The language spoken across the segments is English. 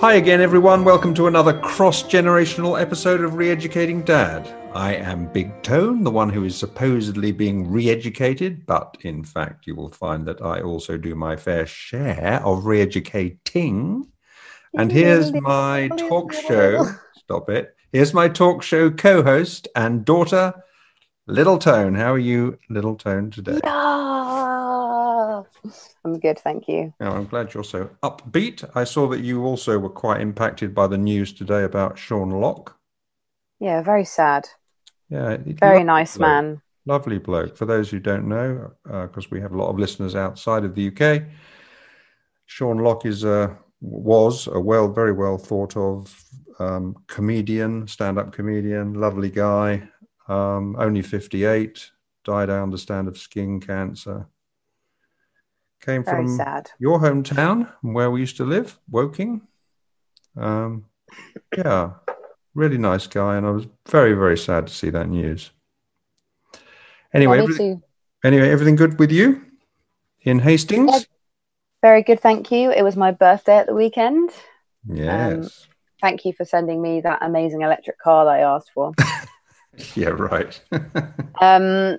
Hi again, everyone. Welcome to another cross generational episode of Re Educating Dad. I am Big Tone, the one who is supposedly being re educated, but in fact, you will find that I also do my fair share of re educating. And here's my talk show. Stop it. Here's my talk show co host and daughter, Little Tone. How are you, Little Tone, today? Yeah. I'm good, thank you. Now, I'm glad you're so upbeat. I saw that you also were quite impacted by the news today about Sean Lock. Yeah, very sad. Yeah, very nice bloke. man. Lovely bloke. For those who don't know, because uh, we have a lot of listeners outside of the UK, Sean Lock is a was a well, very well thought of um, comedian, stand-up comedian, lovely guy. Um, only 58, died, I understand, of skin cancer. Came Very from sad. your hometown, where we used to live, Woking. Um, yeah, really nice guy, and I was very, very sad to see that news. Anyway, Yeah, everything, anyway, everything good with you in Hastings? Yeah. Very good, thank you. It was my birthday at the weekend. Yes. Thank you for sending me that amazing electric car that I asked for. yeah, right. um,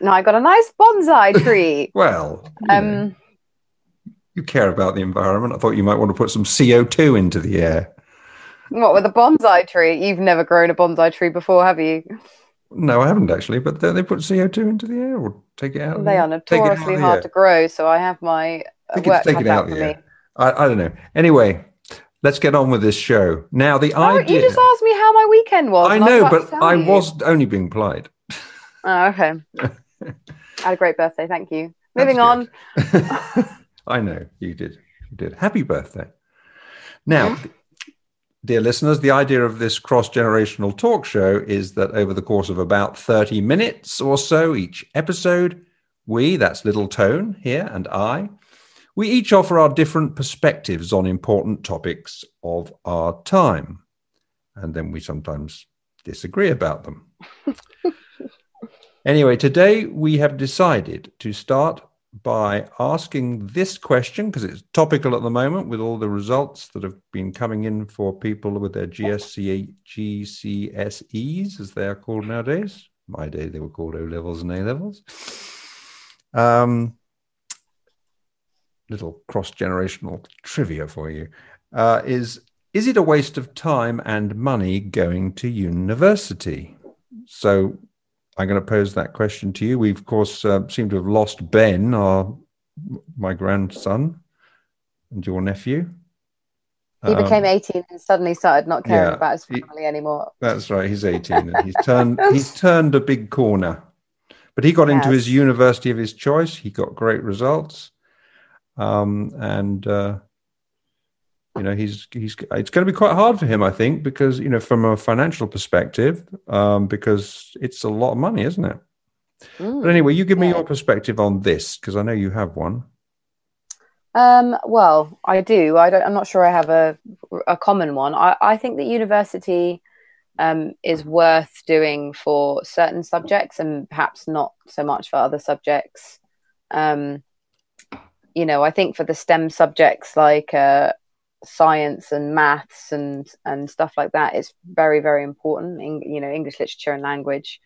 now I got a nice bonsai tree. well, you, know, Um, you care about the environment. I thought you might want to put some CO2 into the air. what with a bonsai tree? You've never grown a bonsai tree before, have you? No, I haven't actually, but they, they put CO2 into the air or take it out. They are Take it out of notoriously hard to grow, so I have my I uh, work cut out for the me. air. I, I don't know. Anyway, let's get on with this show. Now, the Oh, idea. you just asked me how my weekend was. I know, to but I was only being polite. Oh, okay. I had a great birthday. Thank you. Moving on. I know you did. You did. Happy birthday. Now, mm-hmm. dear listeners, the idea of this cross generational talk show is that over the course of about 30 minutes or so each episode, we, that's Little Tone here, and I, we each offer our different perspectives on important topics of our time. And then we sometimes disagree about them. Anyway, today we have decided to start by asking this question because it's topical at the moment with all the results that have been coming in for people with their GSC, GCSEs, as they are called nowadays. My day, they were called O levels and A levels. Um, little cross generational trivia for you uh, is Is it a waste of time and money going to university? So I'm going to pose that question to you. We, of course, uh, seem to have lost Ben, our my grandson, and your nephew. He Um, became 18 and suddenly started not caring yeah, about his he- family anymore. That's right. He's 18 and he's turned he's turned a big corner. But he got into his university of his choice. He got great results. Um, and uh, you know, he's he's it's going to be quite hard for him, I think, because you know, from a financial perspective, um, because it's a lot of money, isn't it? Mm. But anyway, you give me Yeah. your perspective on this because I know you have one. Um, well, I do. I don't, I'm not sure I have a a common one. I, I think that university um, is worth doing for certain subjects and perhaps not so much for other subjects. Um, you know, I think for the STEM subjects like uh, science and maths and and stuff like that, it's very very important. In, you know, English literature and language.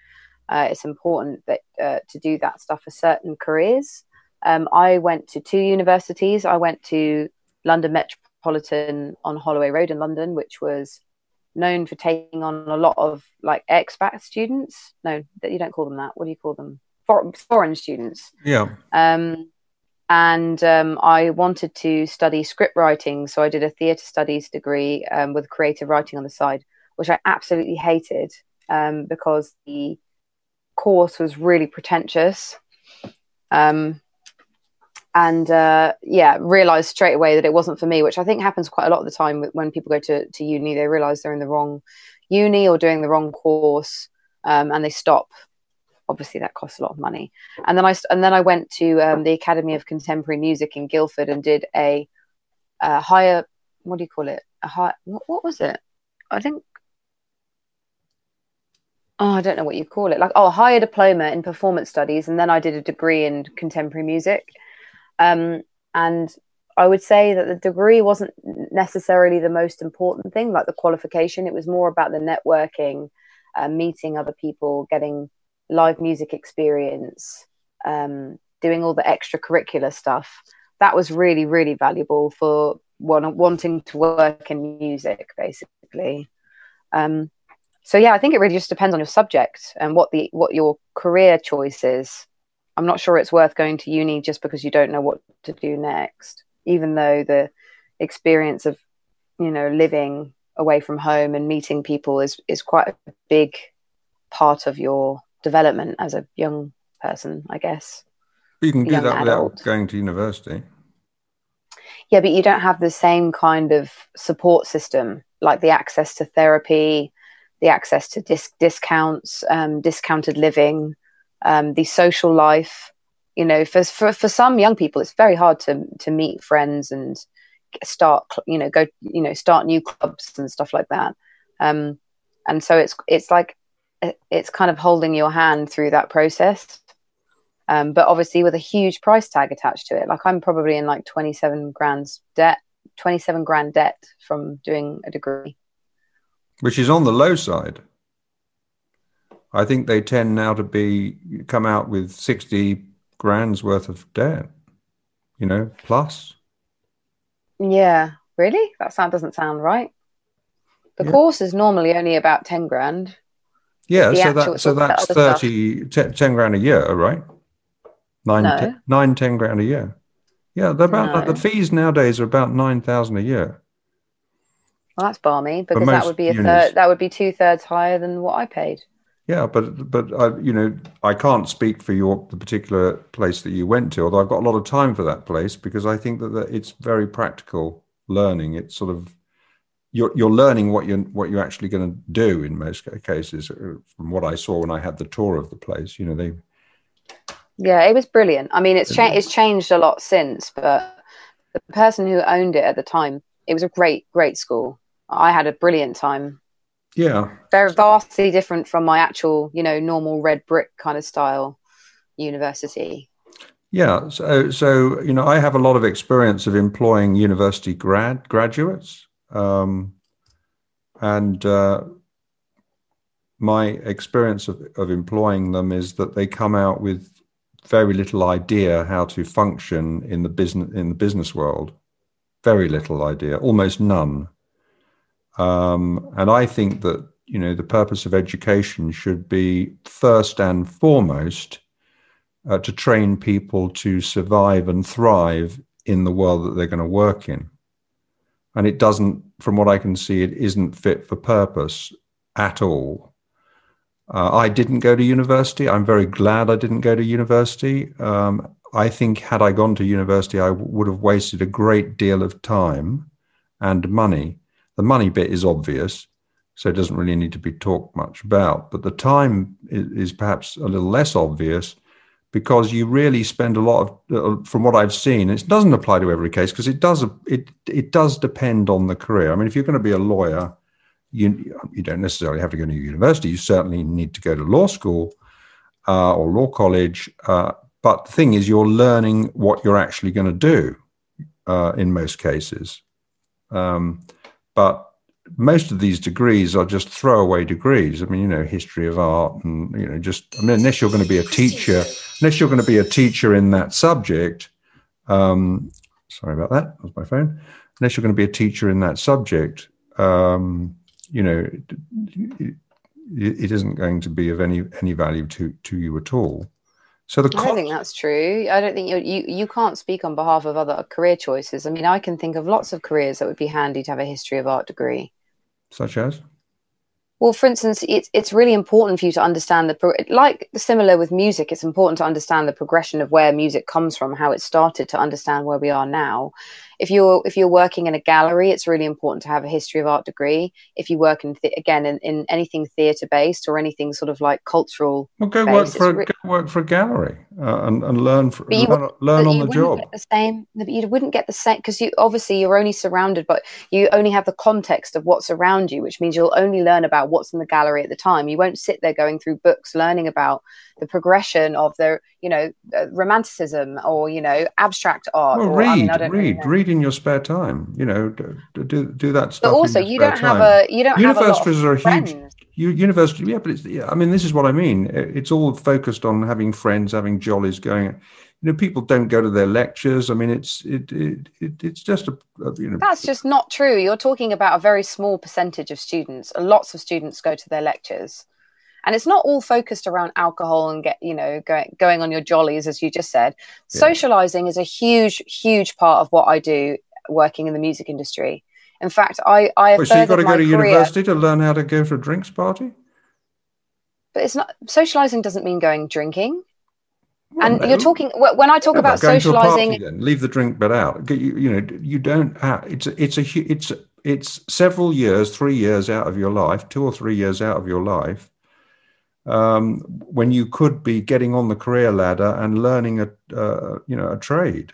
Uh, it's important that uh, to do that stuff for certain careers. Um, I went to two universities. I went to London Metropolitan on Holloway Road in London, which was known for taking on a lot of like expat students. No, that you don't call them that. What do you call them? For, foreign students. Yeah. Um, and um, I wanted to study script writing, so I did a theatre studies degree um, with creative writing on the side, which I absolutely hated um, because the course was really pretentious. Um, and uh, yeah, realized straight away that it wasn't for me, which I think happens quite a lot of the time when people go to, to uni. They realize they're in the wrong uni or doing the wrong course, um, and they stop. Obviously, that costs a lot of money. And then I and then I went to um, the Academy of Contemporary Music in Guildford and did a, a higher. What do you call it? A high. What, what was it? I think oh, I don't know what you call it, like oh, a higher diploma in performance studies, and then I did a degree in contemporary music. Um, and I would say that the degree wasn't necessarily the most important thing, like the qualification. It was more about the networking, uh, meeting other people, getting live music experience, um, doing all the extracurricular stuff. That was really, really valuable for one, wanting to work in music, basically. Um, so yeah, I think it really just depends on your subject and what the what your career choice is. I'm not sure it's worth going to uni just because you don't know what to do next even though the experience of you know living away from home and meeting people is is quite a big part of your development as a young person i guess. You can do that adult. without going to university. Yeah but you don't have the same kind of support system like the access to therapy the access to dis- discounts um, discounted living um, the social life. You know for, for for some young people it's very hard to to meet friends and start you know go you know start new clubs and stuff like that. Um and so it's it's like it's kind of holding your hand through that process um but obviously with a huge price tag attached to it like i'm probably in like 27 grand debt 27 grand debt from doing a degree which is on the low side i think they tend now to be come out with 60 grand's worth of debt, you know, plus. Yeah, really? That sound doesn't sound right. The yeah. course is normally only about 10 grand. Yeah, so that so that's 30 10, 10, grand a year, right? Nine, no. ten, nine, 10 grand a year. Yeah, they're about no. the fees nowadays are about 9,000 a year. Well, that's balmy because that would be a third, that would be two thirds higher than what I paid. Yeah, but but I, you know, I can't speak for your the particular place that you went to. Although I've got a lot of time for that place because I think that, that it's very practical learning. It's sort of you're you're learning what you're what you're actually going to do in most cases. Uh, from what I saw when I had the tour of the place, you know, they. Yeah, it was brilliant. I mean, it's cha- it's changed a lot since, but the person who owned it at the time, it was a great great school. I had a brilliant time yeah. Very vastly different from my actual, you know, normal red brick kind of style university. Yeah, so so you know, I have a lot of experience of employing university grad graduates, um, and uh, my experience of, of employing them is that they come out with very little idea how to function in the business in the business world. Very little idea, almost none. Um, and I think that you know the purpose of education should be first and foremost uh, to train people to survive and thrive in the world that they're going to work in. And it doesn't, from what I can see, it isn't fit for purpose at all. Uh, I didn't go to university. I'm very glad I didn't go to university. Um, I think had I gone to university, I w- would have wasted a great deal of time and money the money bit is obvious, so it doesn't really need to be talked much about. But the time is, is perhaps a little less obvious because you really spend a lot of, uh, from what I've seen, it doesn't apply to every case because it does it it does depend on the career. I mean, if you're going to be a lawyer, you you don't necessarily have to go to university. You certainly need to go to law school uh, or law college. Uh, but the thing is, you're learning what you're actually going to do uh, in most cases. Um, but most of these degrees are just throwaway degrees. I mean, you know, history of art, and you know, just I mean, unless you're going to be a teacher, unless you're going to be a teacher in that subject. Um, sorry about that. That was my phone. Unless you're going to be a teacher in that subject, um, you know, it, it isn't going to be of any any value to to you at all. So the I don't think that's true. I don't think you you you can't speak on behalf of other career choices. I mean, I can think of lots of careers that would be handy to have a history of art degree. Such as? Well, for instance, it's it's really important for you to understand the like similar with music. It's important to understand the progression of where music comes from, how it started, to understand where we are now if you're if you're working in a gallery, it's really important to have a history of art degree. If you work in th- again in, in anything theatre based or anything sort of like cultural, well, go work for a, re- go work for a gallery uh, and, and learn for, learn, learn on the job. the same, you wouldn't get the same because you obviously you're only surrounded, but you only have the context of what's around you, which means you'll only learn about what's in the gallery at the time. You won't sit there going through books learning about the progression of the you know uh, romanticism or you know abstract art. Well, or, read, I mean, I read, read in your spare time. You know, do do, do that stuff. But also, you don't have a you don't universities have a lot are a huge university. Yeah, but it's. Yeah, I mean, this is what I mean. It's all focused on having friends, having jollies, going you know people don't go to their lectures i mean it's it, it, it it's just a, a, you know that's just not true you're talking about a very small percentage of students lots of students go to their lectures and it's not all focused around alcohol and get you know going going on your jollies as you just said yeah. socializing is a huge huge part of what i do working in the music industry in fact i i have Wait, so you've got to go to career, university to learn how to go to a drinks party but it's not socializing doesn't mean going drinking well, and no. you're talking when I talk yeah, about socializing. Party, leave the drink bit out. You, you know, you don't have. It's it's a it's it's several years, three years out of your life, two or three years out of your life, um, when you could be getting on the career ladder and learning a uh, you know a trade.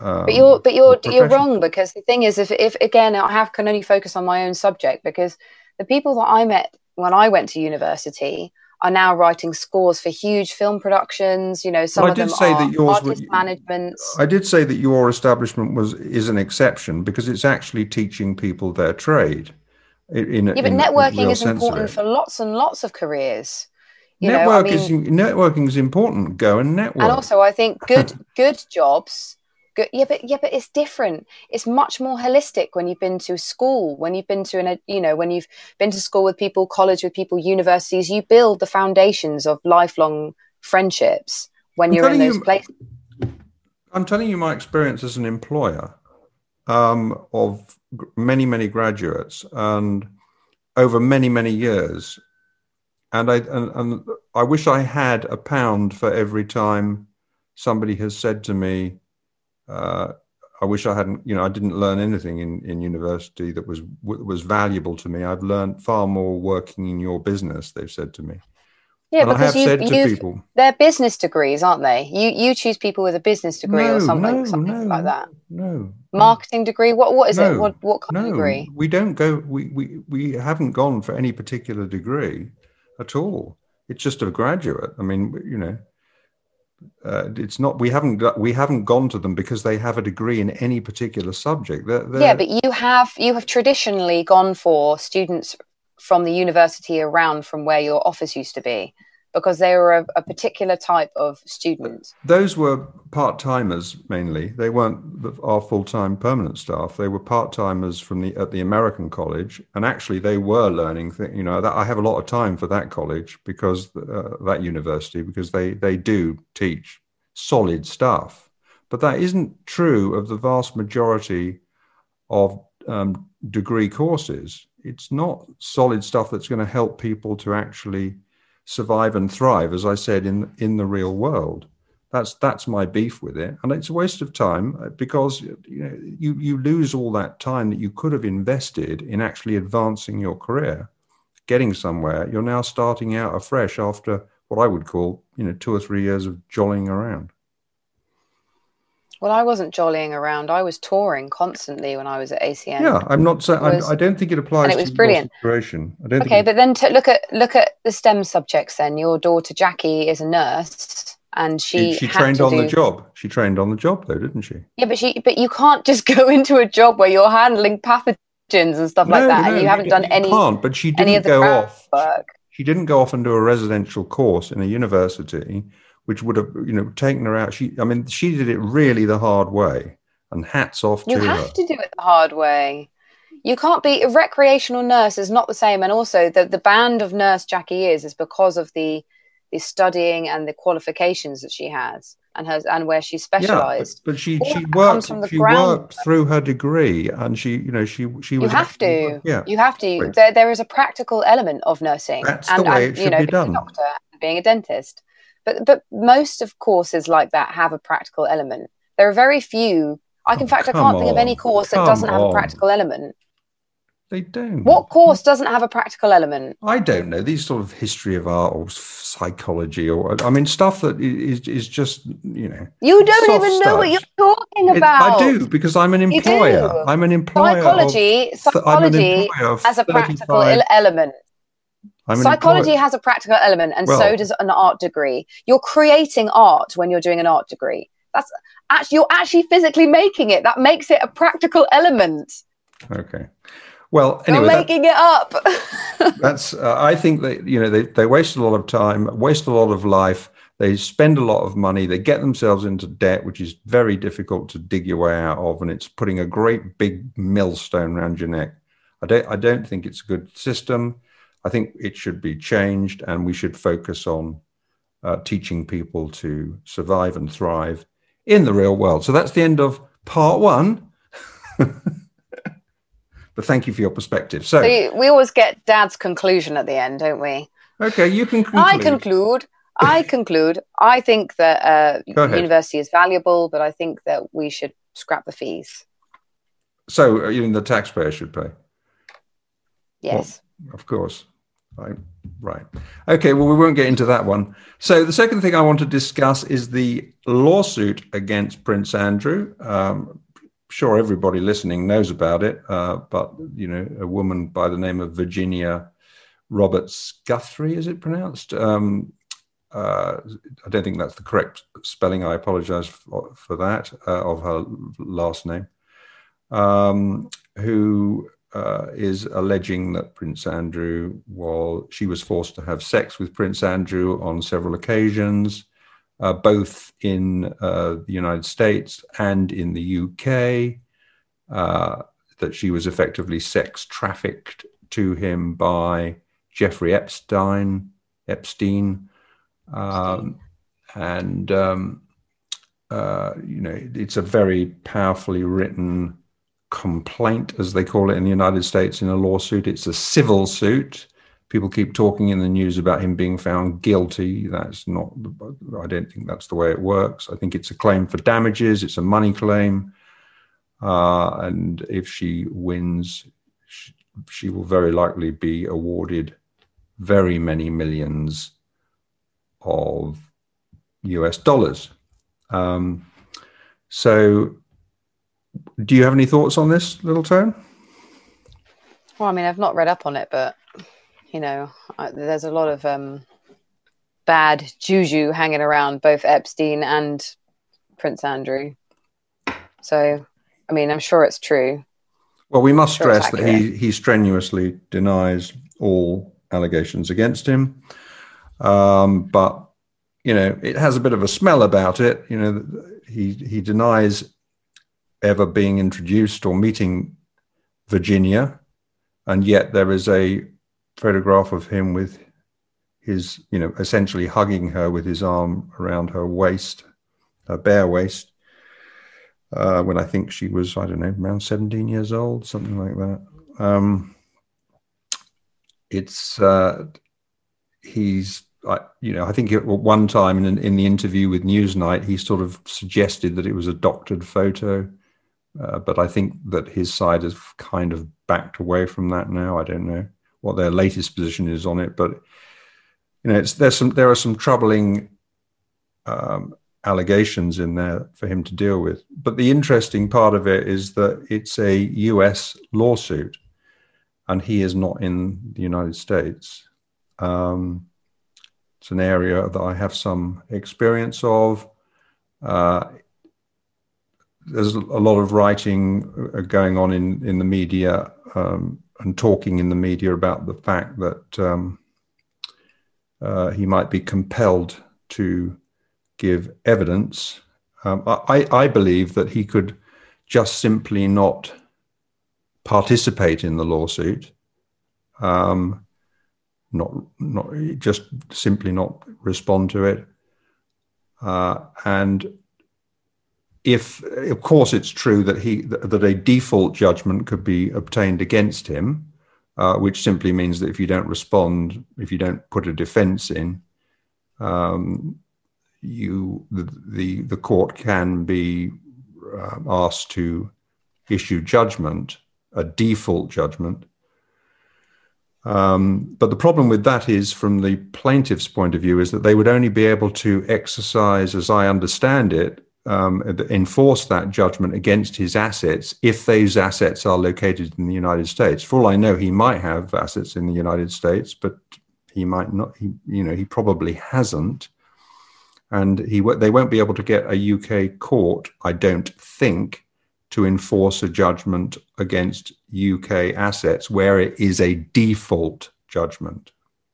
Um, but you're but you're you're wrong because the thing is, if if again, I have can only focus on my own subject because the people that I met when I went to university are now writing scores for huge film productions. You know, some well, of them say are that yours artist management. I did say that your establishment was is an exception because it's actually teaching people their trade. In, yeah, but in, networking is important for lots and lots of careers. You Network know, I mean, is networking is important. Go and network. And also, I think good good jobs Good. Yeah, but yeah, but it's different. It's much more holistic when you've been to school, when you've been to an, you know, when you've been to school with people, college with people, universities. You build the foundations of lifelong friendships when I'm you're in those you, places. I'm telling you my experience as an employer um, of many, many graduates, and over many, many years. And I and, and I wish I had a pound for every time somebody has said to me uh, I wish I hadn't, you know, I didn't learn anything in, in university that was was valuable to me. I've learned far more working in your business. They've said to me. Yeah, and because you, people, they're business degrees, aren't they? You you choose people with a business degree no, or something, no, something no, like that. No, marketing degree. What what is it? What what kind of degree? We don't go. We we we haven't gone for any particular degree at all. It's just a graduate. I mean, you know, uh, it's not we haven't we haven't gone to them because they have a degree in any particular subject they're, they're... yeah but you have you have traditionally gone for students from the university around from where your office used to be because they were a, a particular type of student. Those were part timers mainly. They weren't our full time permanent staff. They were part timers from the at the American college, and actually they were learning. Th- you know, that I have a lot of time for that college because uh, that university because they they do teach solid stuff. But that isn't true of the vast majority of um, degree courses. It's not solid stuff that's going to help people to actually survive and thrive, as I said, in in the real world. That's that's my beef with it, and it's a waste of time uh, because you know you you lose all that time that you could have invested in actually advancing your career, getting somewhere. You're now starting out afresh after what I would call you know two or three years of jollying around. Well, I wasn't jollying around. I was touring constantly when I was at ACM. Yeah, I'm not saying. I don't think it applies. And it was brilliant. Situation. I don't. Okay, but then to look at look at the STEM subjects. Then your daughter Jackie is a nurse, and she she, she trained on do... the job. She trained on the job, though, didn't she? Yeah, but she but you can't just go into a job where you're handling pathogens and stuff no, like that, no, and you haven't you, done any. Can't. But she didn't go off. Work. She didn't go off and do a residential course in a university which would have you know taken her out. She, I mean, she did it really the hard way, and hats off you to her. You have to do it the hard way. You can't be a recreational nurse is not the same, and also the the band of nurse Jackie is is because of the the studying and the qualifications that she has and has and where she specialized. Yeah, but, but she All she worked she worked through her degree and she you know she she was You have to. Yeah. You have to. There there is a practical element of nursing. That's and, the way and, it should you know, be done. A doctor being a dentist. But but most of courses like that have a practical element. There are very few. I, in oh, fact, I can't on. think of any course that doesn't on. have a practical element. They don't. What course doesn't have a practical element? I don't know. These sort of history of art or psychology or I mean stuff that is is just you know. You don't even know what you're talking about. It, I do because I'm an employer. I'm an employer. Psychology. Of, psychology has a practical element. Psychology has a practical element, and well, so does an art degree. You're creating art when you're doing an art degree. That's actually you're actually physically making it. That makes it a practical element. Okay. Well, anyway, you're making that, it up. that's. Uh, I think that you know they they waste a lot of time, waste a lot of life. They spend a lot of money. They get themselves into debt, which is very difficult to dig your way out of, and it's putting a great big millstone around your neck. I don't. I don't think it's a good system. I think it should be changed, and we should focus on uh, teaching people to survive and thrive in the real world. So that's the end of part one. but thank you for your perspective. So, so we always get Dad's conclusion at the end, don't we? Okay, you can. Conclude. I conclude. I conclude. I think that uh, university is valuable, but I think that we should scrap the fees. So even the taxpayer should pay. Yes. Well, of course. Right. Right. Okay. Well, we won't get into that one. So the second thing I want to discuss is the lawsuit against Prince Andrew. Um, sure, everybody listening knows about it, uh, but you know, a woman by the name of Virginia Roberts Guthrie, is it pronounced? Um, uh, I don't think that's the correct spelling. I apologize for, for that uh, of her last name. Um, who uh, is alleging that Prince Andrew, while she was forced to have sex with Prince Andrew on several occasions, uh, both in uh, the United States and in the UK, uh, that she was effectively sex trafficked to him by Jeffrey Epstein. Epstein, um, and um, uh, you know, it's a very powerfully written complaint, as they call it in the United States, in a lawsuit. It's a civil suit. People keep talking in the news about him being found guilty. That's not, I don't think that's the way it works. I think it's a claim for damages, it's a money claim. Uh, and if she wins, she, she will very likely be awarded very many millions of US dollars. Um, so do you have any thoughts on this, Little Tone? Well, I mean, I've not read up on it, but you know, I, there's a lot of um, bad juju hanging around both Epstein and Prince Andrew. So, I mean, I'm sure it's true. Well, we must sure stress that he he strenuously denies all allegations against him, um, but you know, it has a bit of a smell about it. You know, he he denies ever being introduced or meeting Virginia, and yet there is a photograph of him with his, you know, essentially hugging her with his arm around her waist, her bare waist, uh, when I think she was, I don't know, around 17 years old, something like that. Um, it's, uh, he's, I, you know, I think at one time in, in the interview with Newsnight, he sort of suggested that it was a doctored photo. Uh, but I think that his side has kind of backed away from that now. I don't know what their latest position is on it, but you know, there's some there are some troubling um, allegations in there for him to deal with. But the interesting part of it is that it's a U.S. lawsuit, and he is not in the United States. Um, it's an area that I have some experience of. Uh, there's a lot of writing uh, going on in, in the media um, and talking in the media about the fact that um, uh, he might be compelled to give evidence. Um, I, I believe that he could just simply not participate in the lawsuit, um, not not just simply not respond to it, uh, and if of course it's true that he that a default judgment could be obtained against him uh, which simply means that if you don't respond if you don't put a defense in um, you the, the, the court can be uh, asked to issue judgment a default judgment. Um, but the problem with that is, from the plaintiff's point of view, is that they would only be able to exercise, as I understand it, um, enforce that judgment against his assets if those assets are located in the United States. For all I know, he might have assets in the United States, but he might not. He, you know, he probably hasn't. and he they won't be able to get a UK court, I don't think, to enforce a judgment against UK assets where it is a default judgment.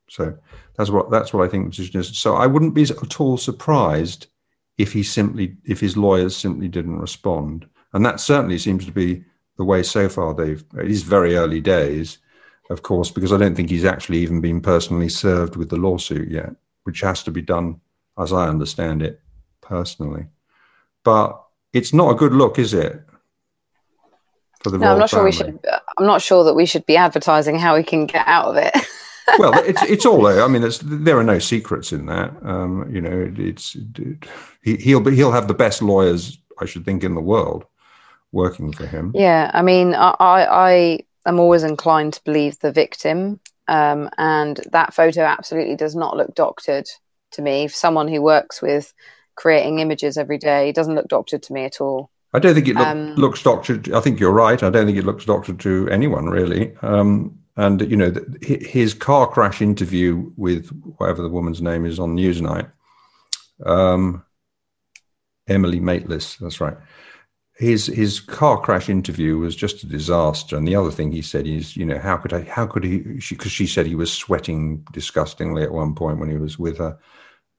So that's what that's what I think the position is. So I wouldn't be at all surprised if he simply if his lawyers simply didn't respond, and that certainly seems to be the way so far. They've it is very early days, of course, because I don't think he's actually even been personally served with the lawsuit yet, which has to be done as I understand it, personally. But it's not a good look, is it? For the no, I'm not family? sure we should. I'm not sure that we should be advertising how we can get out of it. well, it's it's all there. I mean, there are no secrets in that. Um, you know, it's it, he, he'll be he'll have the best lawyers I should think in the world working for him. Yeah, I mean, I I am always inclined to believe the victim, um, and that photo absolutely does not look doctored to me. Someone who works with creating images every day doesn't look doctored to me at all. I don't think it look, um, looks doctored. I think you're right. I don't think it looks doctored to anyone really. Um, and you know, his car crash interview with whatever the woman's name is on Newsnight, um, Emily Maitlis. That's right. His his car crash interview was just a disaster. And the other thing he said is, you know, how could I? How could he? Because she, she said he was sweating disgustingly at one point when he was with her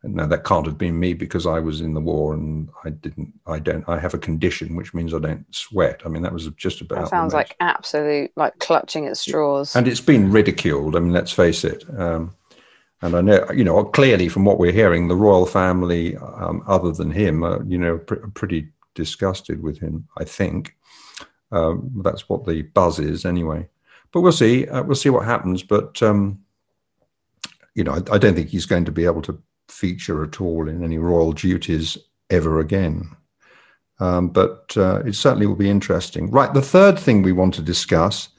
now that can't have been me because I was in the war and I didn't. I don't. I have a condition which means I don't sweat. I mean, that was just about. That sounds like absolute like clutching at straws. And it's been ridiculed. I mean, let's face it. Um, and I know, you know, clearly from what we're hearing, the royal family, um, other than him, are, you know, pr- pretty disgusted with him. I think um, that's what the buzz is, anyway. But we'll see. Uh, we'll see what happens. But um, you know, I, I don't think he's going to be able to feature at all in any royal duties ever again. Um, but uh, it certainly will be interesting. Right, the third thing we want to discuss.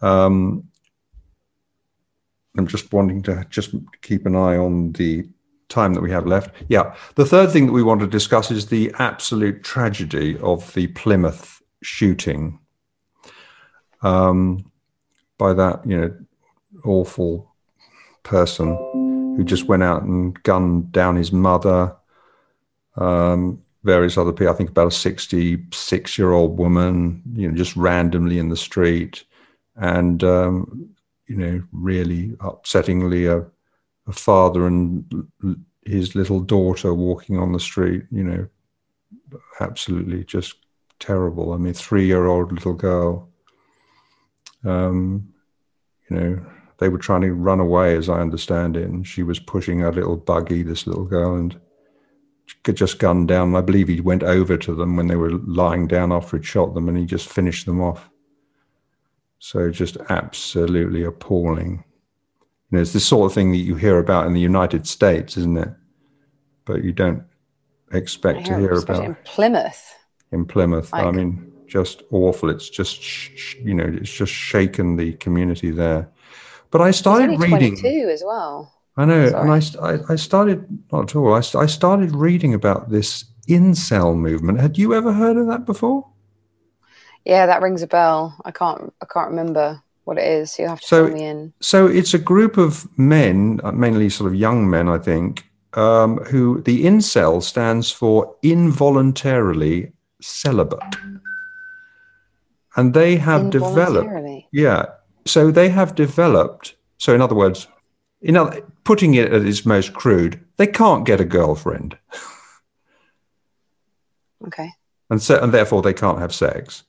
Um, I'm just wanting to just keep an eye on the time that we have left. Yeah, the third thing that we want to discuss is the absolute tragedy of the Plymouth shooting. Um, by that, you know, awful person who just went out and gunned down his mother, um, various other people. I think about a 66 year old woman, you know, just randomly in the street. And, um, you know, really upsettingly, a, a father and his little daughter walking on the street, you know, absolutely just terrible. I mean, three year old little girl, um, you know, they were trying to run away, as I understand it, and she was pushing a little buggy, this little girl, and just gunned down. I believe he went over to them when they were lying down after he'd shot them, and he just finished them off. So just absolutely appalling. You know, it's the sort of thing that you hear about in the United States, isn't it? But you don't expect hear to hear about in Plymouth. In Plymouth, like, I mean, just awful. It's just you know, it's just shaken the community there. But I started reading too as well. I know, Sorry. and I, I started not at all. I, I started reading about this incel movement. Had you ever heard of that before? Yeah, that rings a bell. I can't I can't remember what it is. You have to so, fill me in. So it's a group of men, uh, mainly sort of young men, I think, um, who the incel stands for involuntarily celibate, and they have developed. Yeah, so they have developed. So, in other words, in other, putting it at its most crude, they can't get a girlfriend. Okay. And so, and therefore, they can't have sex.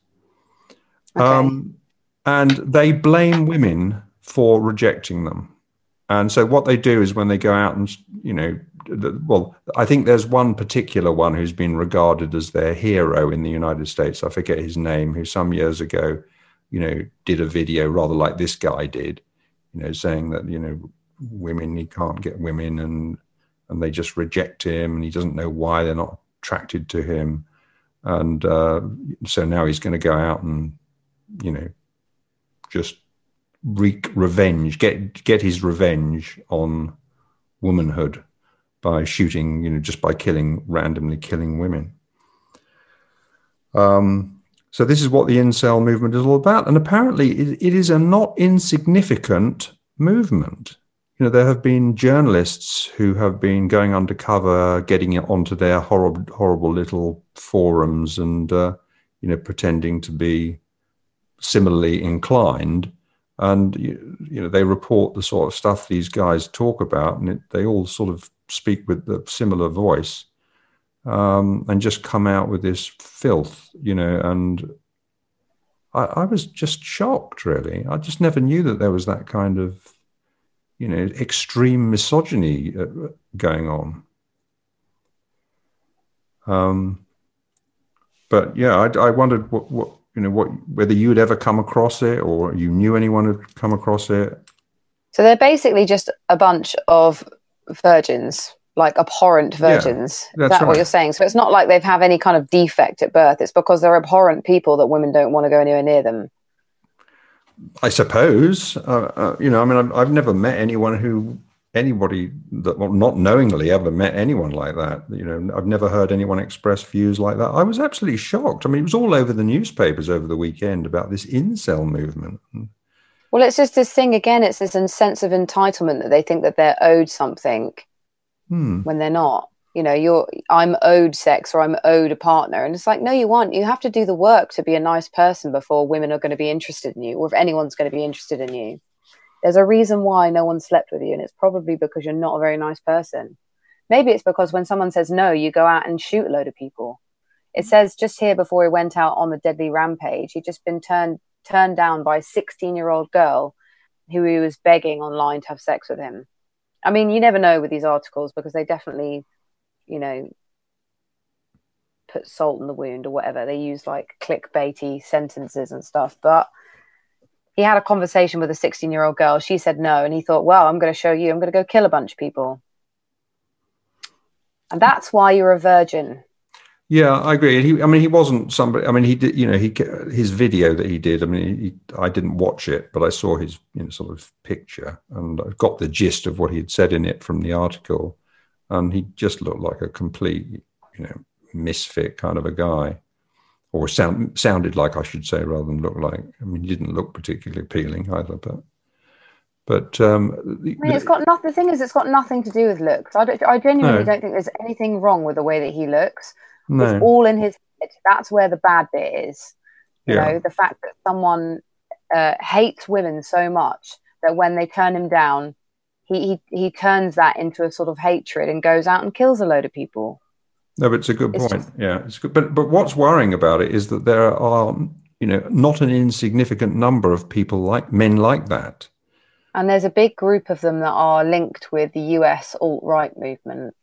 Okay. Um, and they blame women for rejecting them. And so, what they do is when they go out and, you know, well, I think there's one particular one who's been regarded as their hero in the United States. I forget his name, who some years ago you know, did a video rather like this guy did, you know, saying that, you know, women, he can't get women and, and they just reject him and he doesn't know why they're not attracted to him. And uh, so now he's going to go out and, you know, just wreak revenge, get, get his revenge on womanhood by shooting, you know, just by killing, randomly killing women. Um, so this is what the incel movement is all about. And apparently it, it is a not insignificant movement. you know, there have been journalists who have been going undercover, getting it onto their horrible, horrible little forums, and uh, you know, pretending to be similarly inclined, and you, you, know, they report the sort of stuff these guys talk about, and it, they all sort of speak with a similar voice, um, and just come out with this filth, you know, and I, I was just shocked, really. I just never knew that there was that kind of you know, extreme misogyny uh, going on. Um, but yeah, I, I wondered what, what, you know, what whether you had ever come across it or you knew anyone had come across it. So they're basically just a bunch of virgins, like abhorrent virgins. Yeah, Is that right. what you're saying? So it's not like they've have any kind of defect at birth. It's because they're abhorrent people that women don't want to go anywhere near them. I suppose. Uh, uh, you know, I mean, I've, I've, never met anyone who, anybody that, well, not knowingly ever met anyone like that. You know, I've never heard anyone express views like that. I was absolutely shocked. I mean, it was all over the newspapers over the weekend about this incel movement. Well, it's just this thing again. It's this sense of entitlement that they think that they're owed something hmm. when they're not. You know you're i'm owed sex or i'm owed a partner. And it's like no you aren't. You have to do the work to be a nice person before women are going to be interested in you or if anyone's going to be interested in you. There's a reason why no one slept with you and it's probably because you're not a very nice person. Maybe it's because when someone says no you go out and shoot a load of people. It says just here before he went out on the deadly rampage he'd just been turned turned down by a 16 year old girl who he was begging online to have sex with him i mean you never know with these articles because they definitely you know, put salt in the wound or whatever. They use like clickbaity sentences and stuff. But he had a conversation with a 16 year old girl. She said no. And he thought, well, I'm going to show you. I'm going to go kill a bunch of people. And that's why you're a virgin. Yeah, I agree. He, I mean, he wasn't somebody. I mean, he did. You know, he his video that he did. I mean, he, I didn't watch it, but I saw his you know sort of picture, and I got the gist of what he had said in it from the article and he just looked like a complete, you know, misfit kind of a guy, or sound sounded like I should say rather than look like. I mean, he didn't look particularly appealing either, but. But um, I mean, it's got nothing. The thing is, it's got nothing to do with looks. I, don't, I genuinely no. don't think there's anything wrong with the way that he looks. No. It's all in his head. That's where the bad bit is. You yeah. know, the fact that someone uh, hates women so much that when they turn him down, he, he he turns that into a sort of hatred and goes out and kills a load of people. No, but it's a good it's point. Just, yeah, it's good. But but what's worrying about it is that there are you know not an insignificant number of people like men like that. And there's a big group of them that are linked with the US alt right movement,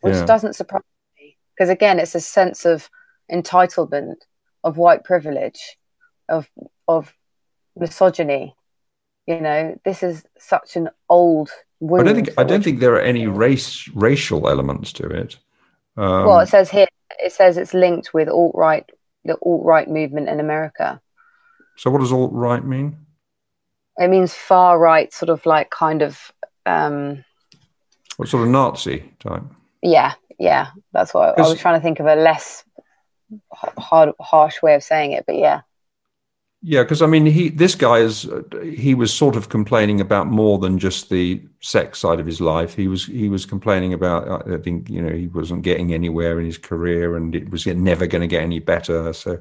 which yeah. doesn't surprise because again, it's a sense of entitlement, of white privilege, of of misogyny you know, this is such an old wound. I don't think I don't think there are any race racial elements to it. Um, well, it says here it says it's linked with alt right the alt right movement in America. So, what does alt right mean? It means far right, sort of like kind of. Um, what sort of Nazi type? Yeah, yeah, that's what I, I was trying to think of a less hard, harsh way of saying it, but yeah. Yeah, because I mean, he this guy is uh, he was sort of complaining about more than just the sex side of his life. He was he was complaining about uh, I think you know he wasn't getting anywhere in his career and it was never going to get any better. So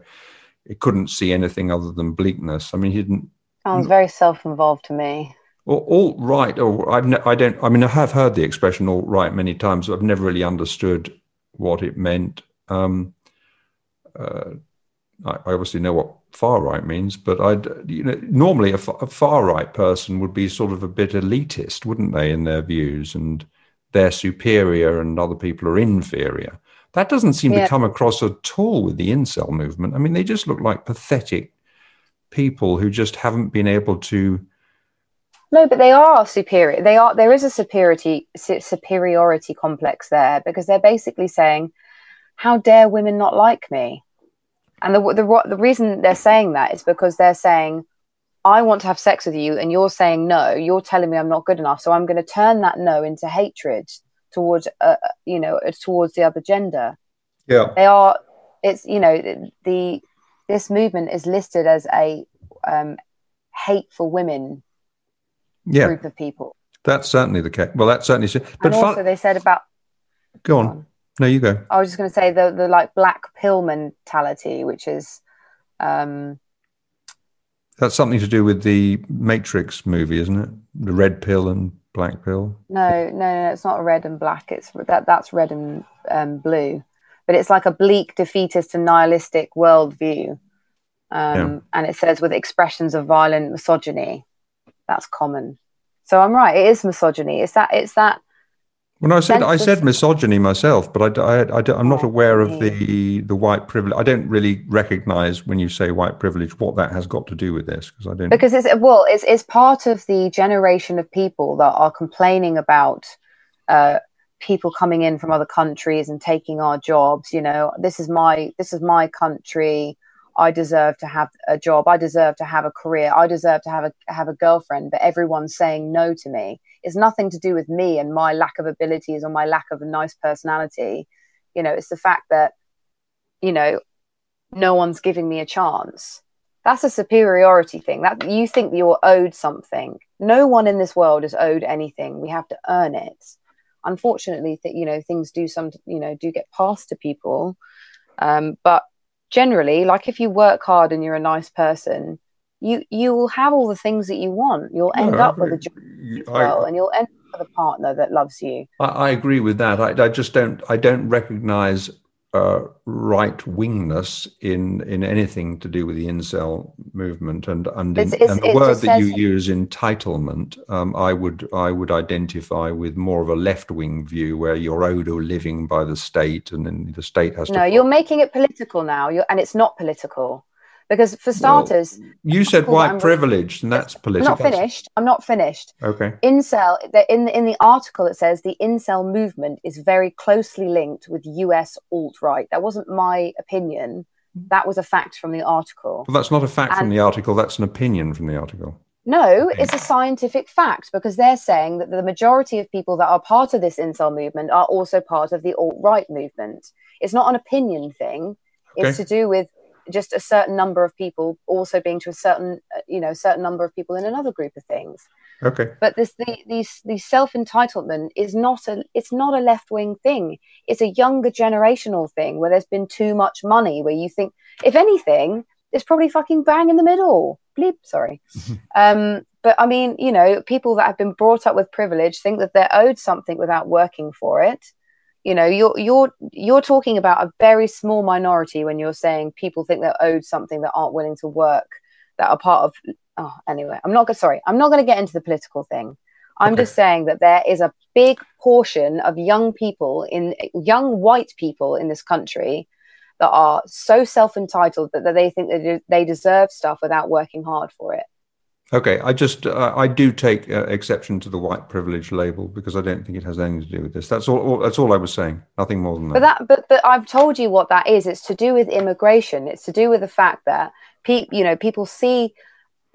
he couldn't see anything other than bleakness. I mean, he didn't. Sounds very self-involved to me. Well, alt right, or I've ne- I don't. I mean, I have heard the expression alt right many times. but I've never really understood what it meant. Um, uh, I obviously know what far right means, but I'd you know normally a, a, far right person would be sort of a bit elitist, wouldn't they, in their views, and they're superior and other people are inferior. That doesn't seem yeah. to come across at all with the incel movement. I mean, they just look like pathetic people who just haven't been able to. No, but they are superior. They are. There is a superiority superiority complex there because they're basically saying, "How dare women not like me?" And the, the, the reason they're saying that is because they're saying, I want to have sex with you, and you're saying no. You're telling me I'm not good enough, so I'm going to turn that no into hatred towards, uh, uh, you know, uh, towards the other gender. Yeah, they are. It's you know the this movement is listed as a um, hate for women yeah. group of people. That's certainly the case. Well, that's certainly. But and also, fun- they said about. Go on. No, you go. I was just going to say the the like black pill mentality, which is. um That's something to do with the Matrix movie, isn't it? The red pill and black pill. No, no, no, it's not red and black. It's that that's red and um, blue, but it's like a bleak, defeatist, and nihilistic worldview. Um, yeah. And it says with expressions of violent misogyny, that's common. So I'm right. It is misogyny. It's that. It's that. When I said I said misogyny myself, but I, I, I am not aware of the the white privilege. I don't really recognise when you say white privilege what that has got to do with this because I don't. Because it's well, it's it's part of the generation of people that are complaining about uh, people coming in from other countries and taking our jobs. You know, this is my this is my country. I deserve to have a job. I deserve to have a career. I deserve to have a have a girlfriend. But everyone's saying no to me. It's nothing to do with me and my lack of abilities or my lack of a nice personality. You know, it's the fact that you know no one's giving me a chance. That's a superiority thing. That you think you're owed something. No one in this world is owed anything. We have to earn it. Unfortunately, that you know things do some you know do get passed to people, um, but generally, like if you work hard and you're a nice person, you you will have all the things that you want. You'll end no, up with a job as well, and you'll end up with a partner that loves you. I, I agree with that. I, I, just don't I don't recognize uh, right wingness in in anything to do with the incel movement. And and, it's, it's, and the word that you use entitlement um, I would I would identify with more of a left wing view where you're owed a living by the state and then the state has no, to no you're making it political now. You're, and it's not political because for starters, well, you said white privilege, and that's political. I'm not finished. I'm not finished. Okay. Incel. In in the article, it says the incel movement is very closely linked with U.S. alt right. That wasn't my opinion. That was a fact from the article. Well, that's not a fact and, from the article. That's an opinion from the article. No, it's a scientific fact because they're saying that the majority of people that are part of this incel movement are also part of the alt right movement. It's not an opinion thing. Okay. It's to do with just a certain number of people also being to a certain uh, you know certain number of people in another group of things. Okay. But this the these the self-entitlement is not a it's not a left-wing thing. It's a younger generational thing where there's been too much money where you think if anything it's probably fucking bang in the middle. Bleep sorry. Um but i mean you know people that have been brought up with privilege think that they're owed something without working for it you know you're you're you're talking about a very small minority when you're saying people think they're owed something that aren't willing to work that are part of oh anyway i'm not sorry i'm not going to get into the political thing i'm okay. just saying that there is a big portion of young people in young white people in this country that are so self-entitled that, that they think that they deserve stuff without working hard for it Okay, I just uh, I do take uh, exception to the white privilege label because I don't think it has anything to do with this. That's all, all, That's all I was saying. Nothing more than that. But that, but but I've told you what that is. It's to do with immigration. It's to do with the fact that people, you know, people see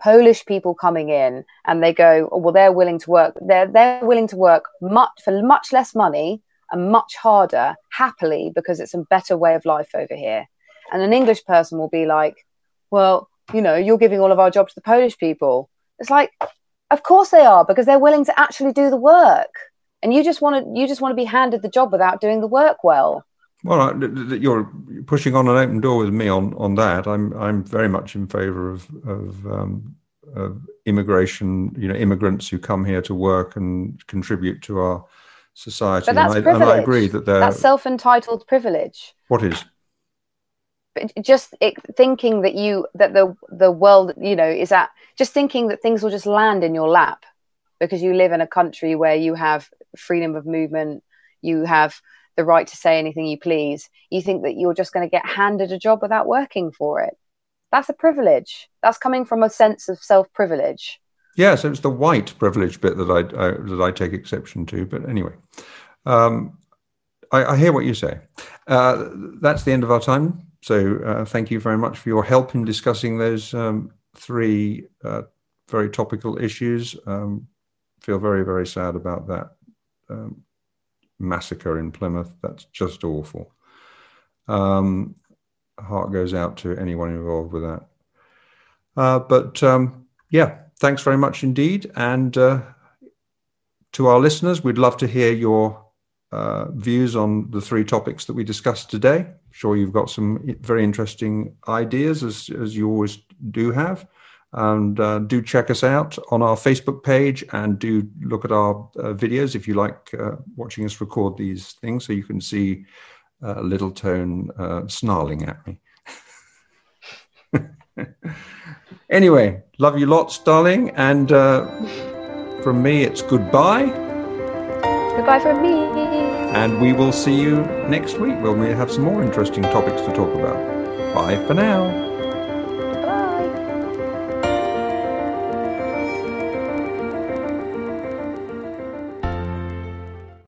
Polish people coming in and they go, oh, well, they're willing to work. They're they're willing to work much for much less money and much harder, happily, because it's a better way of life over here. And an English person will be like, well you know, you're giving all of our jobs to the Polish people. It's like, of course they are, because they're willing to actually do the work. And you just want to, you just want to be handed the job without doing the work well. Well, you're pushing on an open door with me on, on that. I'm I'm very much in favour of of, um, of immigration. You know, immigrants who come here to work and contribute to our society. But that's and, I, and I agree that they're that's self entitled privilege. What is? Just it, thinking that you that the the world you know is at just thinking that things will just land in your lap because you live in a country where you have freedom of movement you have the right to say anything you please you think that you're just going to get handed a job without working for it. That's a privilege. That's coming from a sense of self privilege yeah so it's the white privilege bit that i, I that i take exception to but anyway. Um, I, I, hear what you say. Uh, that's the end of our time so uh, thank you very much for your help in discussing those um, three uh, very topical issues. Um, feel very, very sad about that um, massacre in Plymouth. That's just awful. Um, heart goes out to anyone involved with that. Uh, but um, yeah, thanks very much indeed. And uh, to our listeners, we'd love to hear your uh, views on the three topics that we discussed today. I'm sure you've got some very interesting ideas, as, as you always do have. And uh, do check us out on our Facebook page and do look at our uh, videos if you like uh, watching us record these things so you can see uh, Little Tone snarling at me. anyway, love you lots, darling. And from me, it's goodbye. Goodbye from me. And we will see you next week when we have some more interesting topics to talk about. Bye for now.